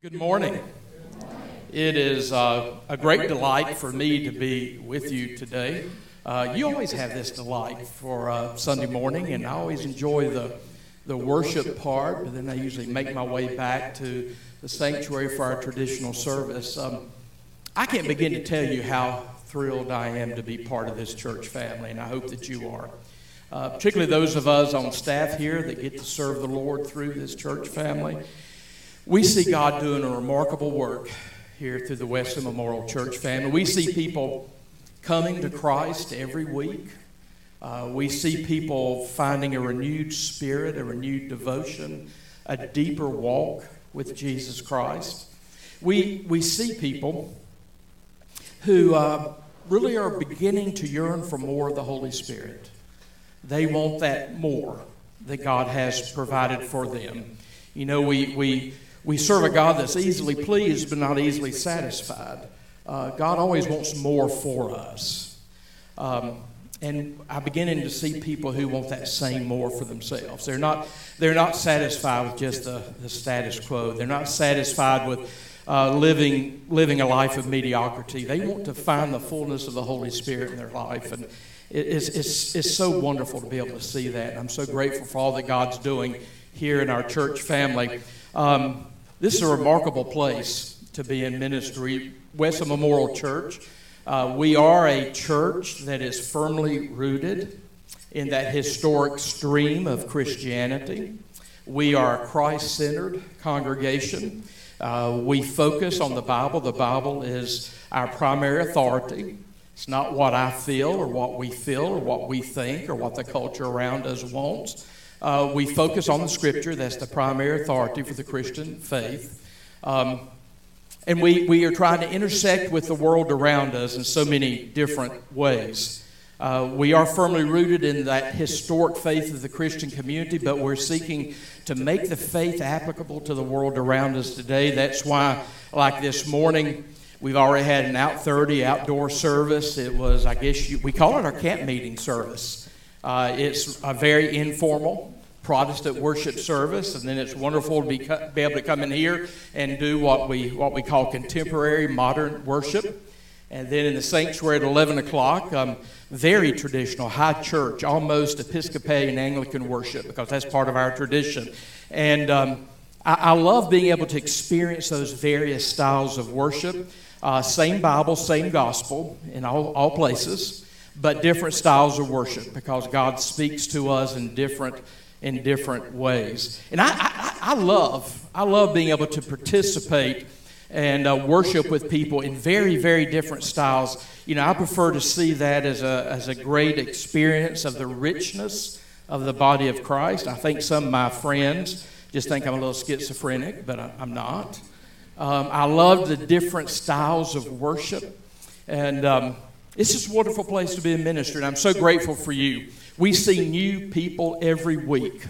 Good morning. It is uh, a great delight for me to be with you today. Uh, you always have this delight for uh, Sunday morning, and I always enjoy the, the worship part, but then I usually make my way back to the sanctuary for our traditional service. Um, I can't begin to tell you how thrilled I am to be part of this church family, and I hope that you are. Uh, particularly those of us on staff here that get to serve the Lord through this church family. We see God doing a remarkable work here through the Wesley Memorial Church family. We see people coming to Christ every week. Uh, we see people finding a renewed spirit, a renewed devotion, a deeper walk with Jesus Christ. We, we see people who uh, really are beginning to yearn for more of the Holy Spirit. They want that more that God has provided for them. You know, we, we we serve a God that's easily pleased but not easily satisfied. Uh, God always wants more for us. Um, and I'm beginning to see people who want that same more for themselves. They're not, they're not satisfied with just the, the status quo. They're not satisfied with uh, living, living a life of mediocrity. They want to find the fullness of the Holy Spirit in their life. And it's, it's, it's so wonderful to be able to see that. I'm so grateful for all that God's doing here in our church family. Um, this is a remarkable place to be in ministry. Wesley Memorial Church. Uh, we are a church that is firmly rooted in that historic stream of Christianity. We are a Christ centered congregation. Uh, we focus on the Bible. The Bible is our primary authority. It's not what I feel or what we feel or what we think or what the culture around us wants. Uh, we focus on the Scripture. That's the primary authority for the Christian faith. Um, and we, we are trying to intersect with the world around us in so many different ways. Uh, we are firmly rooted in that historic faith of the Christian community, but we're seeking to make the faith applicable to the world around us today. That's why, like this morning, we've already had an out 30 outdoor service. It was, I guess, you, we call it our camp meeting service. Uh, it's a very informal Protestant worship service, and then it's wonderful to be, be able to come in here and do what we, what we call contemporary modern worship. And then in the sanctuary at 11 o'clock, um, very traditional, high church, almost Episcopalian Anglican worship, because that's part of our tradition. And um, I, I, love being able to experience those various styles of worship. Uh, same Bible, same gospel in all, all places but different styles of worship because God speaks to us in different in different ways. And I, I, I love I love being able to participate and uh, worship with people in very very different styles. You know, I prefer to see that as a as a great experience of the richness of the body of Christ. I think some of my friends just think I'm a little schizophrenic, but I, am not. Um, I love the different styles of worship, and um, it's just a wonderful place to be in ministry, and I'm so grateful for you. We see new people every week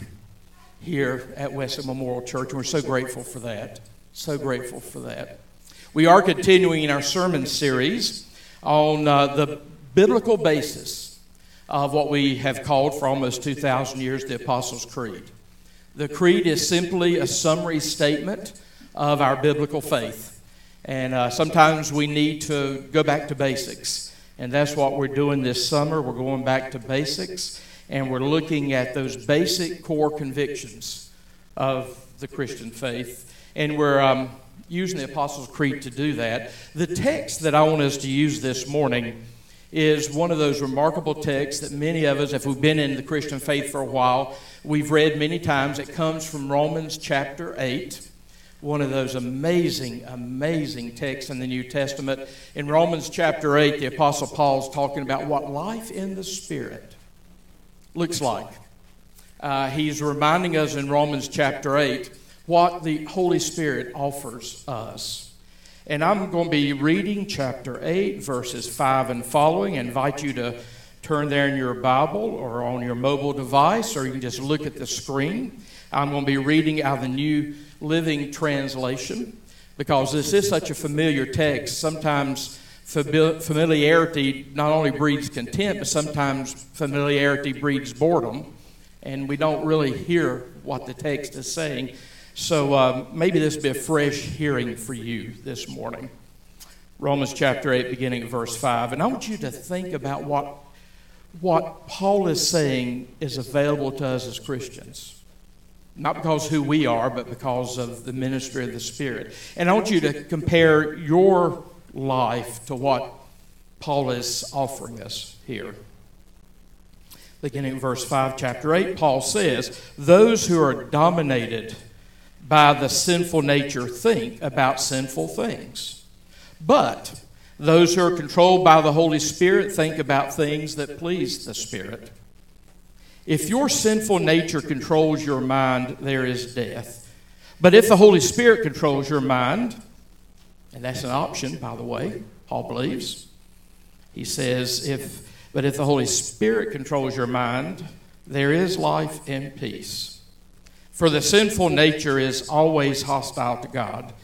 here at Wesley Memorial Church, and we're so grateful for that. So grateful for that. We are continuing in our sermon series on uh, the biblical basis of what we have called for almost 2,000 years the Apostles' Creed. The Creed is simply a summary statement of our biblical faith. And uh, sometimes we need to go back to basics. And that's what we're doing this summer. We're going back to basics and we're looking at those basic core convictions of the Christian faith. And we're um, using the Apostles' Creed to do that. The text that I want us to use this morning is one of those remarkable texts that many of us, if we've been in the Christian faith for a while, we've read many times. It comes from Romans chapter 8 one of those amazing, amazing texts in the New Testament. In Romans chapter 8, the Apostle Paul's talking about what life in the Spirit looks like. Uh, he's reminding us in Romans chapter 8 what the Holy Spirit offers us. And I'm going to be reading chapter 8, verses 5 and following. I invite you to turn there in your Bible or on your mobile device, or you can just look at the screen. I'm going to be reading out of the New Living Translation because this is such a familiar text. Sometimes familiarity not only breeds contempt, but sometimes familiarity breeds boredom, and we don't really hear what the text is saying. So uh, maybe this will be a fresh hearing for you this morning. Romans chapter 8, beginning of verse 5. And I want you to think about what, what Paul is saying is available to us as Christians. Not because who we are, but because of the ministry of the Spirit. And I want you to compare your life to what Paul is offering us here. Beginning in verse 5, chapter 8, Paul says, Those who are dominated by the sinful nature think about sinful things but those who are controlled by the Holy Spirit think about things that please the Spirit. If your sinful nature controls your mind, there is death. But if the Holy Spirit controls your mind, and that's an option, by the way, Paul believes, he says, if, but if the Holy Spirit controls your mind, there is life and peace. For the sinful nature is always hostile to God.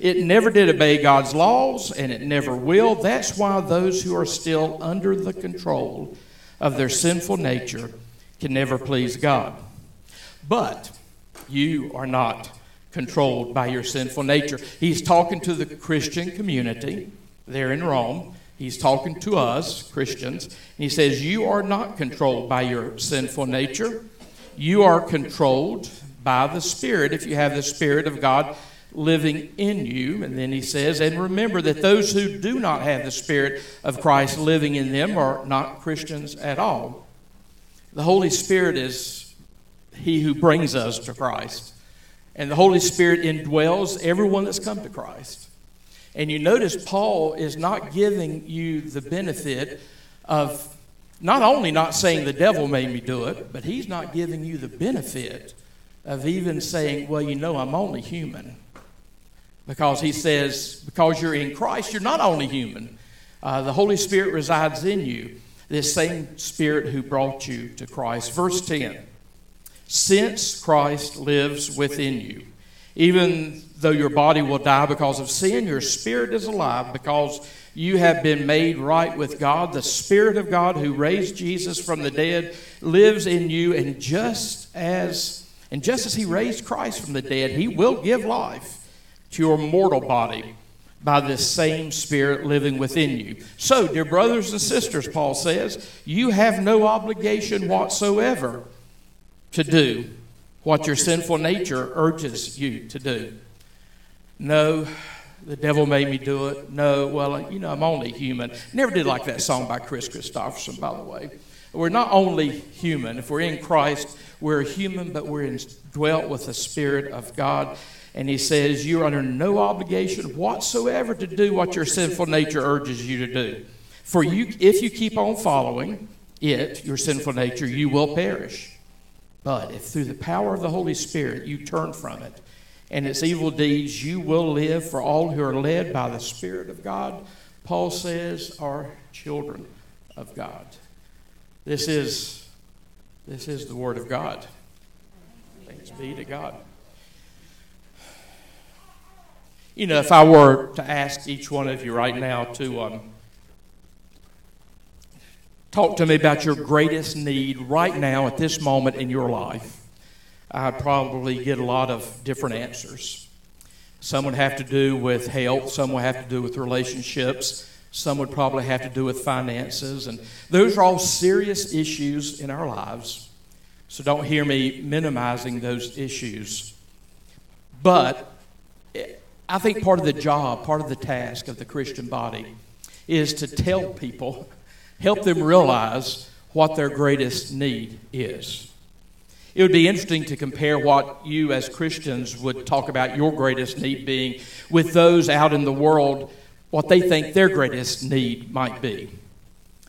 It never did obey God's laws, and it never will. That's why those who are still under the control of their sinful nature can never please God. But you are not controlled by your sinful nature. He's talking to the Christian community there in Rome. He's talking to us, Christians. And he says, You are not controlled by your sinful nature. You are controlled by the Spirit if you have the Spirit of God living in you. And then he says, and remember that those who do not have the Spirit of Christ living in them are not Christians at all. The Holy Spirit is he who brings us to Christ. And the Holy Spirit indwells everyone that's come to Christ. And you notice Paul is not giving you the benefit of not only not saying the devil made me do it, but he's not giving you the benefit of even saying, well, you know, I'm only human. Because he says, because you're in Christ, you're not only human. Uh, the Holy Spirit resides in you, this same Spirit who brought you to Christ. Verse 10 Since Christ lives within you, even though your body will die because of sin, your spirit is alive because you have been made right with God. The Spirit of God who raised Jesus from the dead lives in you, and just as and just as he raised Christ from the dead, he will give life to your mortal body by this same Spirit living within you. So, dear brothers and sisters, Paul says, you have no obligation whatsoever to do what your sinful nature urges you to do. No, the devil made me do it. No, well, you know, I'm only human. Never did like that song by Chris Kristofferson, by the way. We're not only human. If we're in Christ, we're human, but we're dwelt with the Spirit of God. And he says, You're under no obligation whatsoever to do what your sinful nature urges you to do. For you, if you keep on following it, your sinful nature, you will perish. But if through the power of the Holy Spirit you turn from it and its evil deeds, you will live. For all who are led by the Spirit of God, Paul says, are children of God. This is, this is the Word of God. Thanks be to God. You know, if I were to ask each one of you right now to um, talk to me about your greatest need right now at this moment in your life, I'd probably get a lot of different answers. Some would have to do with health, some would have to do with relationships, some would probably have to do with finances, and those are all serious issues in our lives. So don't hear me minimizing those issues. But I think part of the job, part of the task of the Christian body is to tell people, help them realize what their greatest need is. It would be interesting to compare what you as Christians would talk about your greatest need being with those out in the world, what they think their greatest need might be.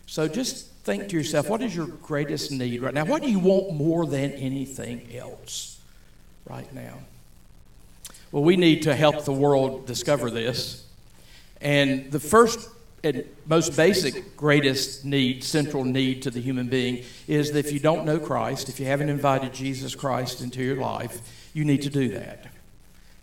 So just think to yourself, what is your greatest need right now? What do you want more than anything else right now? Well, we need to help the world discover this. And the first and most basic, greatest need, central need to the human being is that if you don't know Christ, if you haven't invited Jesus Christ into your life, you need to do that.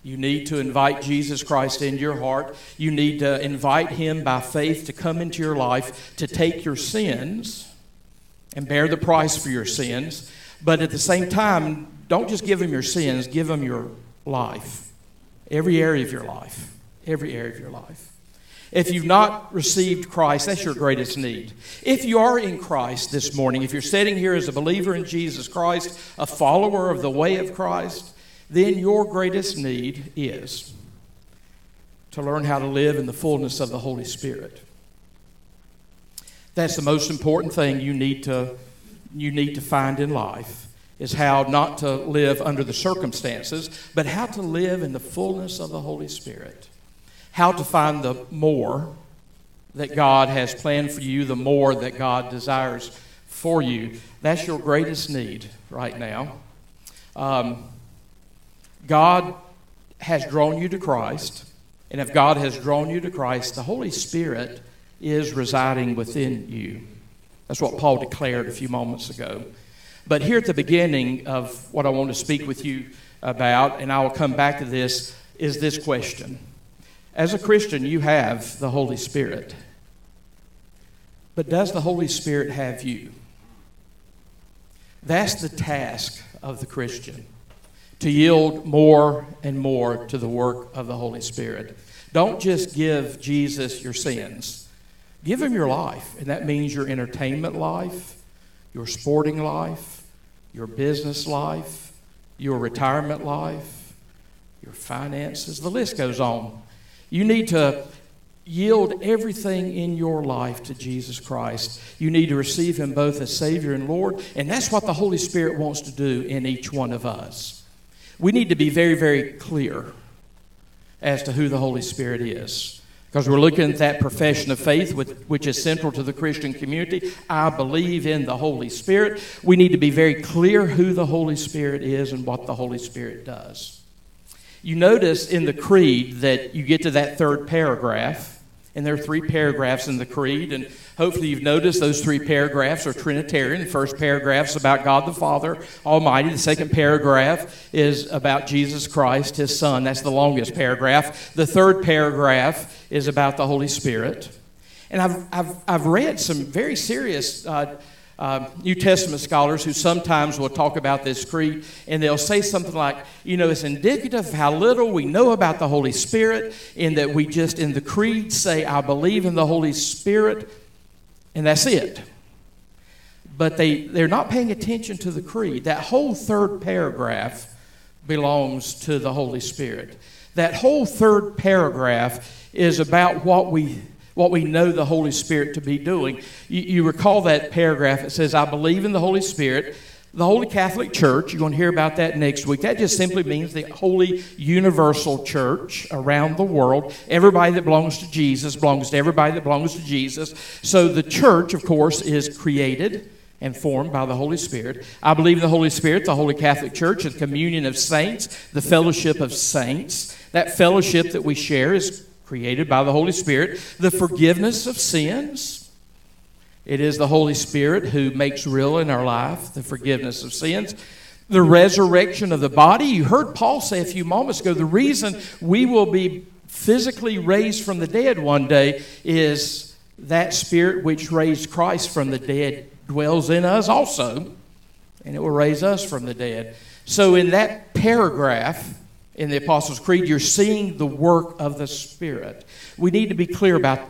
You need to invite Jesus Christ into your heart. You need to invite Him by faith to come into your life, to take your sins and bear the price for your sins. But at the same time, don't just give Him your sins, give Him your life. Every area of your life. Every area of your life. If you've not received Christ, that's your greatest need. If you are in Christ this morning, if you're sitting here as a believer in Jesus Christ, a follower of the way of Christ, then your greatest need is to learn how to live in the fullness of the Holy Spirit. That's the most important thing you need to, you need to find in life is how not to live under the circumstances, but how to live in the fullness of the Holy Spirit how to find the more that God has planned for you, the more that God desires for you. That's your greatest need right now. Um, God has drawn you to Christ, and if God has drawn you to Christ, the Holy Spirit is residing within you. That's what Paul declared a few moments ago. But here at the beginning of what I want to speak with you about, and I will come back to this, is this question as a Christian, you have the Holy Spirit. But does the Holy Spirit have you? That's the task of the Christian to yield more and more to the work of the Holy Spirit. Don't just give Jesus your sins, give him your life. And that means your entertainment life, your sporting life, your business life, your retirement life, your finances. The list goes on. You need to yield everything in your life to Jesus Christ. You need to receive Him both as Savior and Lord, and that's what the Holy Spirit wants to do in each one of us. We need to be very, very clear as to who the Holy Spirit is. Because we're looking at that profession of faith, which is central to the Christian community. I believe in the Holy Spirit. We need to be very clear who the Holy Spirit is and what the Holy Spirit does. You notice in the creed that you get to that third paragraph, and there are three paragraphs in the creed, and hopefully you've noticed those three paragraphs are Trinitarian. The first paragraph is about God the Father Almighty. The second paragraph is about Jesus Christ, His Son. That's the longest paragraph. The third paragraph is about the Holy Spirit. And I've, I've, I've read some very serious uh, uh, New Testament scholars who sometimes will talk about this creed, and they'll say something like, you know, it's indicative of how little we know about the Holy Spirit, in that we just in the creed say, I believe in the Holy Spirit, and that's it. But they, they're not paying attention to the creed. That whole third paragraph belongs to the Holy Spirit. That whole third paragraph is about what we what we know the Holy Spirit to be doing. You, you, recall that paragraph. It says, I believe in the Holy Spirit, the Holy Catholic Church. You're going to hear about that next week. That just simply means the Holy Universal Church around the world. Everybody that belongs to Jesus belongs to everybody that belongs to Jesus. So the church, of course, is created and formed by the Holy Spirit. I believe in the Holy Spirit, the Holy Catholic Church, the communion of saints, the fellowship of saints. That fellowship that we share is created by the Holy Spirit, the forgiveness of sins. It is the Holy Spirit who makes real in our life the forgiveness of sins. The resurrection of the body. You heard Paul say a few moments ago the reason we will be physically raised from the dead one day is that spirit which raised Christ from the dead dwells in us also, and it will raise us from the dead. So, in that paragraph, in the Apostles' Creed, you're seeing the work of the Spirit. We need to be clear about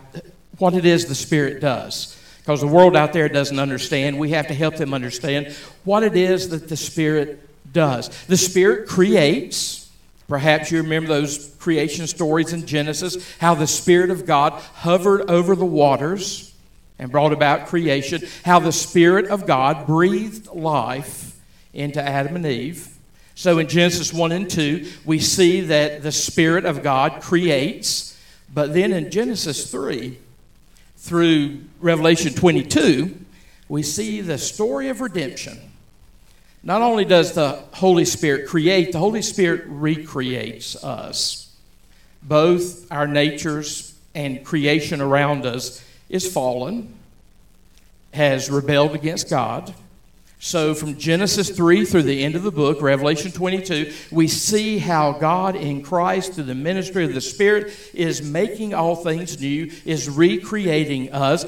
what it is the Spirit does. Because the world out there doesn't understand. We have to help them understand what it is that the Spirit does. The Spirit creates. Perhaps you remember those creation stories in Genesis, how the Spirit of God hovered over the waters and brought about creation, how the Spirit of God breathed life into Adam and Eve. So in Genesis 1 and 2, we see that the Spirit of God creates. But then in Genesis 3 through Revelation 22, we see the story of redemption. Not only does the Holy Spirit create, the Holy Spirit recreates us. Both our natures and creation around us is fallen, has rebelled against God. So, from Genesis 3 through the end of the book, Revelation 22, we see how God in Christ, through the ministry of the Spirit, is making all things new, is recreating us.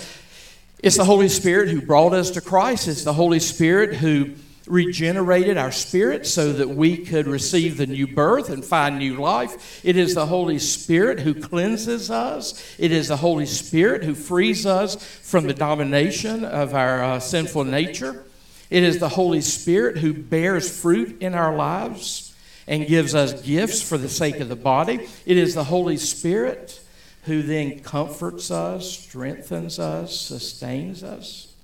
It's the Holy Spirit who brought us to Christ. It's the Holy Spirit who regenerated our spirit so that we could receive the new birth and find new life. It is the Holy Spirit who cleanses us. It is the Holy Spirit who frees us from the domination of our uh, sinful nature. It is the Holy Spirit who bears fruit in our lives and gives us gifts for the sake of the body. It is the Holy Spirit who then comforts us, strengthens us, sustains us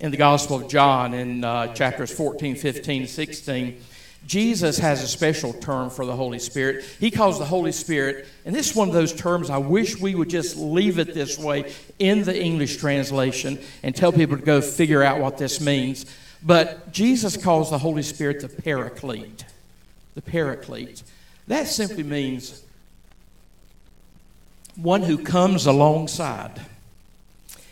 in the Gospel of John in uh, chapters 14, 15, 16, Jesus has a special term for the Holy Spirit. He calls the Holy Spirit, and this is one of those terms I wish we would just leave it this way in the English translation and tell people to go figure out what this means. But Jesus calls the Holy Spirit the Paraclete. The Paraclete. That simply means one who comes alongside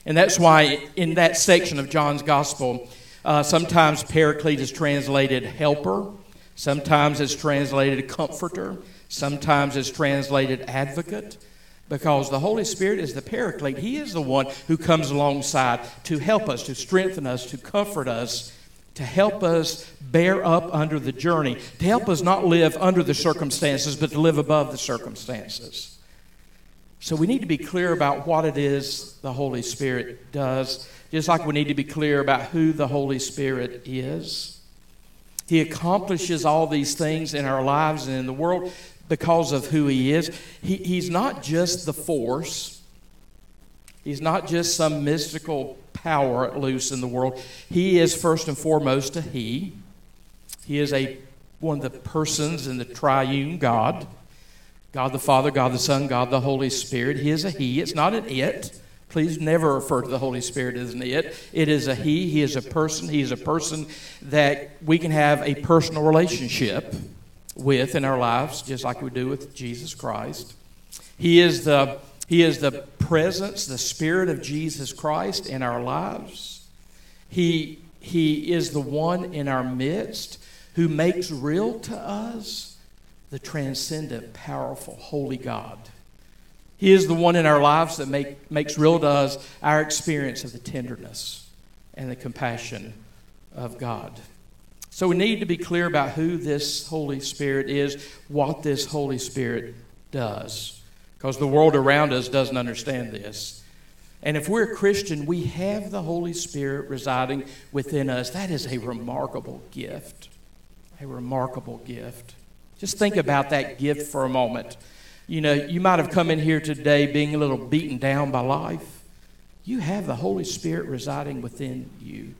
and that's why in that section of John's Gospel, uh, sometimes paraclete is translated helper, sometimes it's translated comforter, sometimes it's translated advocate, because the Holy Spirit is the paraclete. He is the one who comes alongside to help us, to strengthen us, to comfort us, to help us bear up under the journey, to help us not live under the circumstances, but to live above the circumstances. So we need to be clear about what it is the Holy Spirit does, just like we need to be clear about who the Holy Spirit is. He accomplishes all these things in our lives and in the world because of who He is. He, he's not just the force, He's not just some mystical power loose in the world. He is first and foremost a He. He is a one of the persons in the triune God. God the Father, God the Son, God the Holy Spirit. He is a He, it's not an it. Please never refer to the Holy Spirit as an it. It is a He. He is a person. He is a person that we can have a personal relationship with in our lives, just like we do with Jesus Christ. He is the, he is the presence, the Spirit of Jesus Christ in our lives. He, he is the one in our midst who makes real to us the transcendent, powerful, holy God. He is the one in our lives that make, makes real to us our experience of the tenderness and the compassion of God. So we need to be clear about who this Holy Spirit is, what this Holy Spirit does, because the world around us doesn't understand this. And if we're a Christian, we have the Holy Spirit residing within us. That is a remarkable gift. A remarkable gift. Just think about that gift for a moment. You know, you might have come in here today being a little beaten down by life. You have the Holy Spirit residing within you.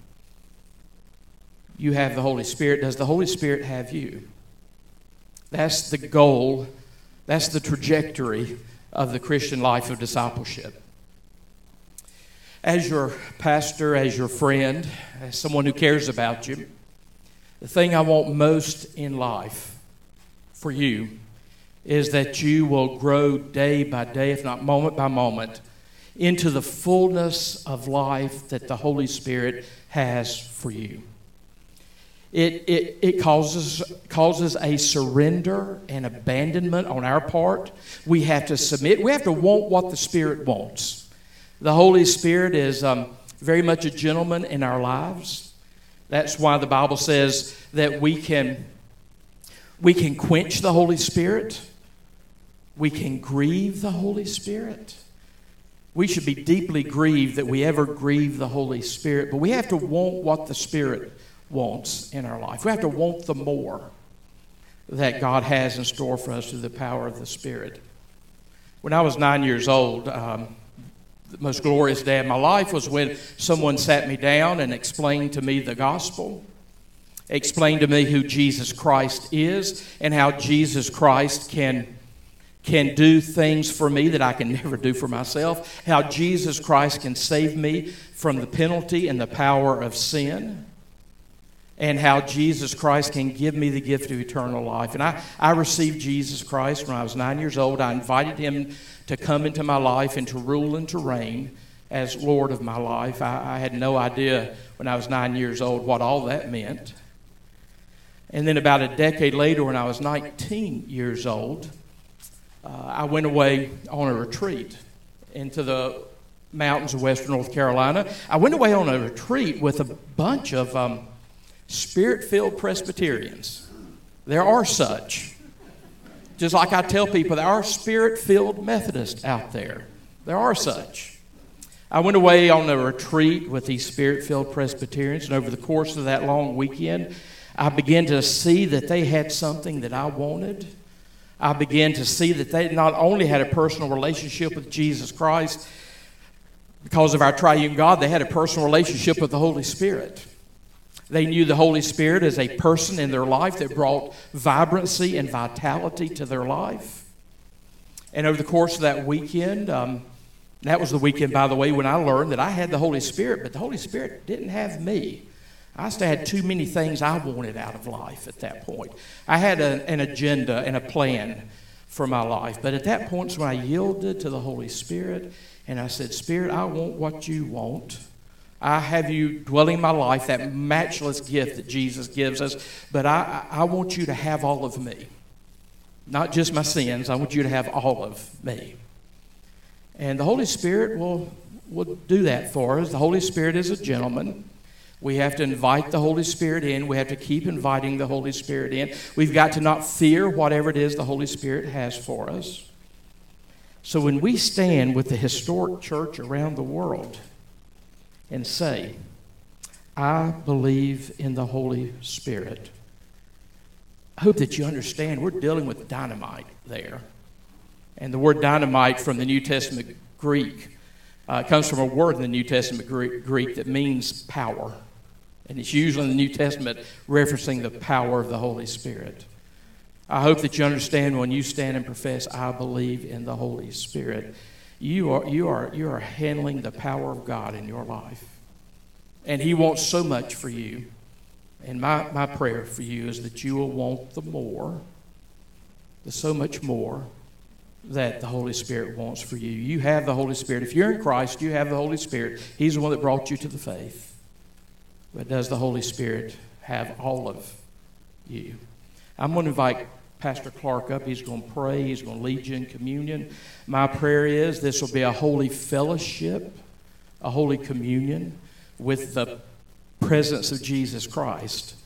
You have the Holy Spirit. Does the Holy Spirit have you? That's the goal, that's the trajectory of the Christian life of discipleship. As your pastor, as your friend, as someone who cares about you, the thing I want most in life for you is that you will grow day by day, if not moment by moment, into the fullness of life that the Holy Spirit has for you. It, it, it causes, causes a surrender and abandonment on our part. We have to submit. We have to want what the Spirit wants. The Holy Spirit is um, very much a gentleman in our lives. That's why the Bible says that we can we can quench the Holy Spirit. We can grieve the Holy Spirit. We should be deeply grieved that we ever grieve the Holy Spirit, but we have to want what the Spirit wants in our life. We have to want the more that God has in store for us through the power of the Spirit. When I was nine years old, um, the most glorious day of my life was when someone sat me down and explained to me the gospel explained to me who Jesus Christ is and how Jesus Christ can can do things for me that I can never do for myself, how Jesus Christ can save me from the penalty and the power of sin, and how Jesus Christ can give me the gift of eternal life. And I, I received Jesus Christ when I was nine years old. I invited him to come into my life and to rule and to reign as Lord of my life. I, I had no idea when I was nine years old what all that meant. And then about a decade later, when I was 19 years old, uh, I went away on a retreat into the mountains of western North Carolina. I went away on a retreat with a bunch of um, Spirit filled Presbyterians. There are such. Just like I tell people, there are spirit filled Methodists out there. There are such. I went away on a retreat with these spirit filled Presbyterians, and over the course of that long weekend, I began to see that they had something that I wanted. I began to see that they not only had a personal relationship with Jesus Christ because of our triune God, they had a personal relationship with the Holy Spirit. They knew the Holy Spirit as a person in their life that brought vibrancy and vitality to their life. And over the course of that weekend, um, that was the weekend, by the way, when I learned that I had the Holy Spirit, but the Holy Spirit didn't have me. I still had too many things I wanted out of life at that point. I had a, an agenda and a plan for my life. But at that point, when I yielded to the Holy Spirit and I said, Spirit, I want what you want. I have you dwelling in my life, that matchless gift that Jesus gives us, but I, I want you to have all of me. Not just my sins, I want you to have all of me. And the Holy Spirit will, will do that for us. The Holy Spirit is a gentleman. We have to invite the Holy Spirit in. We have to keep inviting the Holy Spirit in. We've got to not fear whatever it is the Holy Spirit has for us. So when we stand with the historic church around the world and say, I believe in the Holy Spirit, I hope that you understand we're dealing with dynamite there. And the word dynamite from the New Testament Greek uh, comes from a word in the New Testament Greek that means power. And it's usually in the New Testament referencing the power of the Holy Spirit. I hope that you understand when you stand and profess, I believe in the Holy Spirit, you are, you are, you are handling the power of God in your life. And He wants so much for you. And my, my prayer for you is that you will want the more, the so much more that the Holy Spirit wants for you. You have the Holy Spirit. If you're in Christ, you have the Holy Spirit. He's the one that brought you to the faith. But does the Holy Spirit have all of you? I'm going to invite Pastor Clark up. He's going to pray, he's going to lead you in communion. My prayer is this will be a holy fellowship, a holy communion with the presence of Jesus Christ,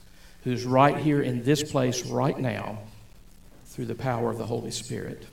who's right here in this place right now through the power of the Holy Spirit.